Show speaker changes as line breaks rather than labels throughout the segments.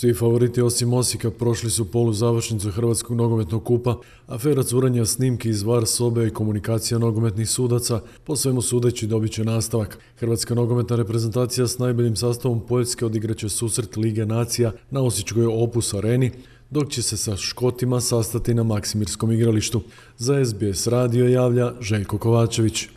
Svi favoriti osim Osijeka prošli su polu završnicu Hrvatskog nogometnog kupa, afera curanja snimki iz var sobe i komunikacija nogometnih sudaca, po svemu sudeći dobit će nastavak. Hrvatska nogometna reprezentacija s najboljim sastavom Poljske odigraće susret Lige nacija na Osječkoj Opus areni, dok će se sa Škotima sastati na Maksimirskom igralištu. Za SBS radio javlja Željko Kovačević.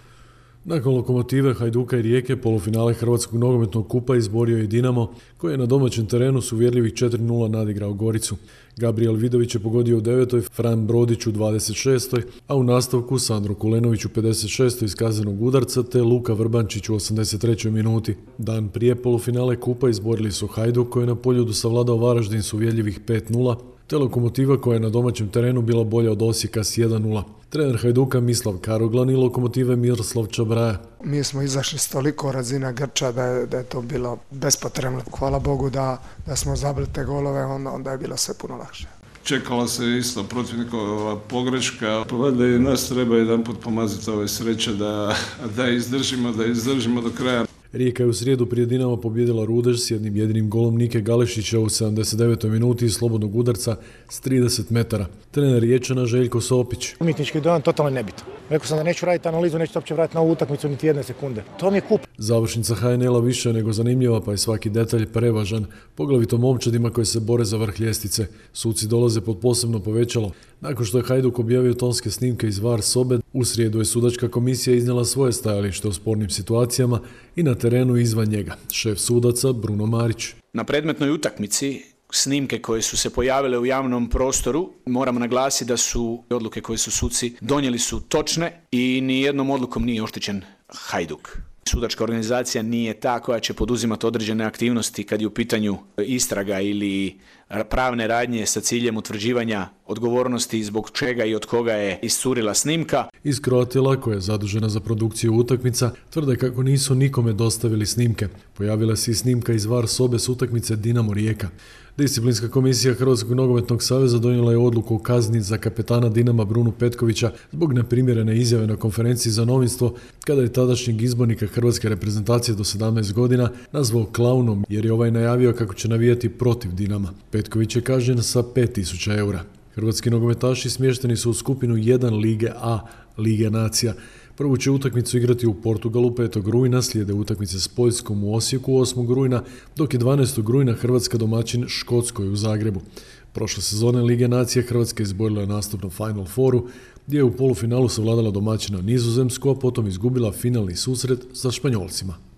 Nakon lokomotive Hajduka i Rijeke polufinale Hrvatskog nogometnog kupa izborio je Dinamo, koji je na domaćem terenu s uvjerljivih 4-0 nadigrao Goricu. Gabriel Vidović je pogodio u 9. Fran Brodić u 26. a u nastavku Sandro Kulenović u 56. iz kaznenog udarca te Luka Vrbančić u 83. minuti. Dan prije polufinale kupa izborili su Hajduk koji je na poljudu savladao Varaždin s uvjerljivih 5-0, te lokomotiva koja je na domaćem terenu bila bolja od Osijeka s 1-0. Trener Hajduka Mislav Karoglan i lokomotive Miroslav Čabraja.
Mi smo izašli s toliko razina Grča da je, da je to bilo bespotrebno. Hvala Bogu da, da smo zabili te golove, onda, onda je bilo sve puno lakše.
Čekala se isto protivnikova pogreška. Pa valjda i nas treba jedan put pomaziti ove sreće da, da izdržimo, da izdržimo do kraja.
Rijeka je u srijedu prije Dinama pobjedila Rudež s jednim jedinim golom Nike Galešića u 79. minuti iz slobodnog udarca s 30 metara. Trener Riječana Željko Sopić.
Umjetnički dojam totalno nebitno. Rekao sam da neću raditi analizu, neću uopće vratiti na ovu utakmicu niti jedne sekunde. To mi je kup.
Završnica HNL-a više nego zanimljiva, pa je svaki detalj prevažan, poglavito momčadima koji se bore za vrh ljestvice. Suci dolaze pod posebno povećalo. Nakon što je Hajduk objavio tonske snimke iz VAR sobe, u srijedu je sudačka komisija iznijela svoje stajalište o spornim situacijama i na terenu izvan njega. Šef sudaca Bruno Marić.
Na predmetnoj utakmici snimke koje su se pojavile u javnom prostoru, moramo naglasiti da su odluke koje su suci donijeli su točne i ni jednom odlukom nije oštećen Hajduk. Sudačka organizacija nije ta koja će poduzimati određene aktivnosti kad je u pitanju istraga ili pravne radnje sa ciljem utvrđivanja odgovornosti zbog čega i od koga je iscurila snimka.
Iz Kroatila, koja je zadužena za produkciju utakmica, tvrde kako nisu nikome dostavili snimke. Pojavila se i snimka iz VAR sobe s utakmice Dinamo Rijeka. Disciplinska komisija Hrvatskog nogometnog saveza donijela je odluku o kazni za kapetana Dinama Brunu Petkovića zbog neprimjerene izjave na konferenciji za novinstvo kada je tadašnjeg izbornika Hrvatske reprezentacije do 17 godina nazvao klaunom jer je ovaj najavio kako će navijati protiv Dinama. Petković je kažnjen sa 5000 eura. Hrvatski nogometaši smješteni su u skupinu 1 Lige A, Lige nacija. Prvu će utakmicu igrati u Portugalu 5. rujna, slijede utakmice s Poljskom u Osijeku 8. rujna, dok je 12. rujna Hrvatska domaćin Škotskoj u Zagrebu. Prošle sezone Lige nacije Hrvatska izborila nastup na Final Fouru, gdje je u polufinalu savladala domaćina Nizozemsku, a potom izgubila finalni susret sa Španjolcima.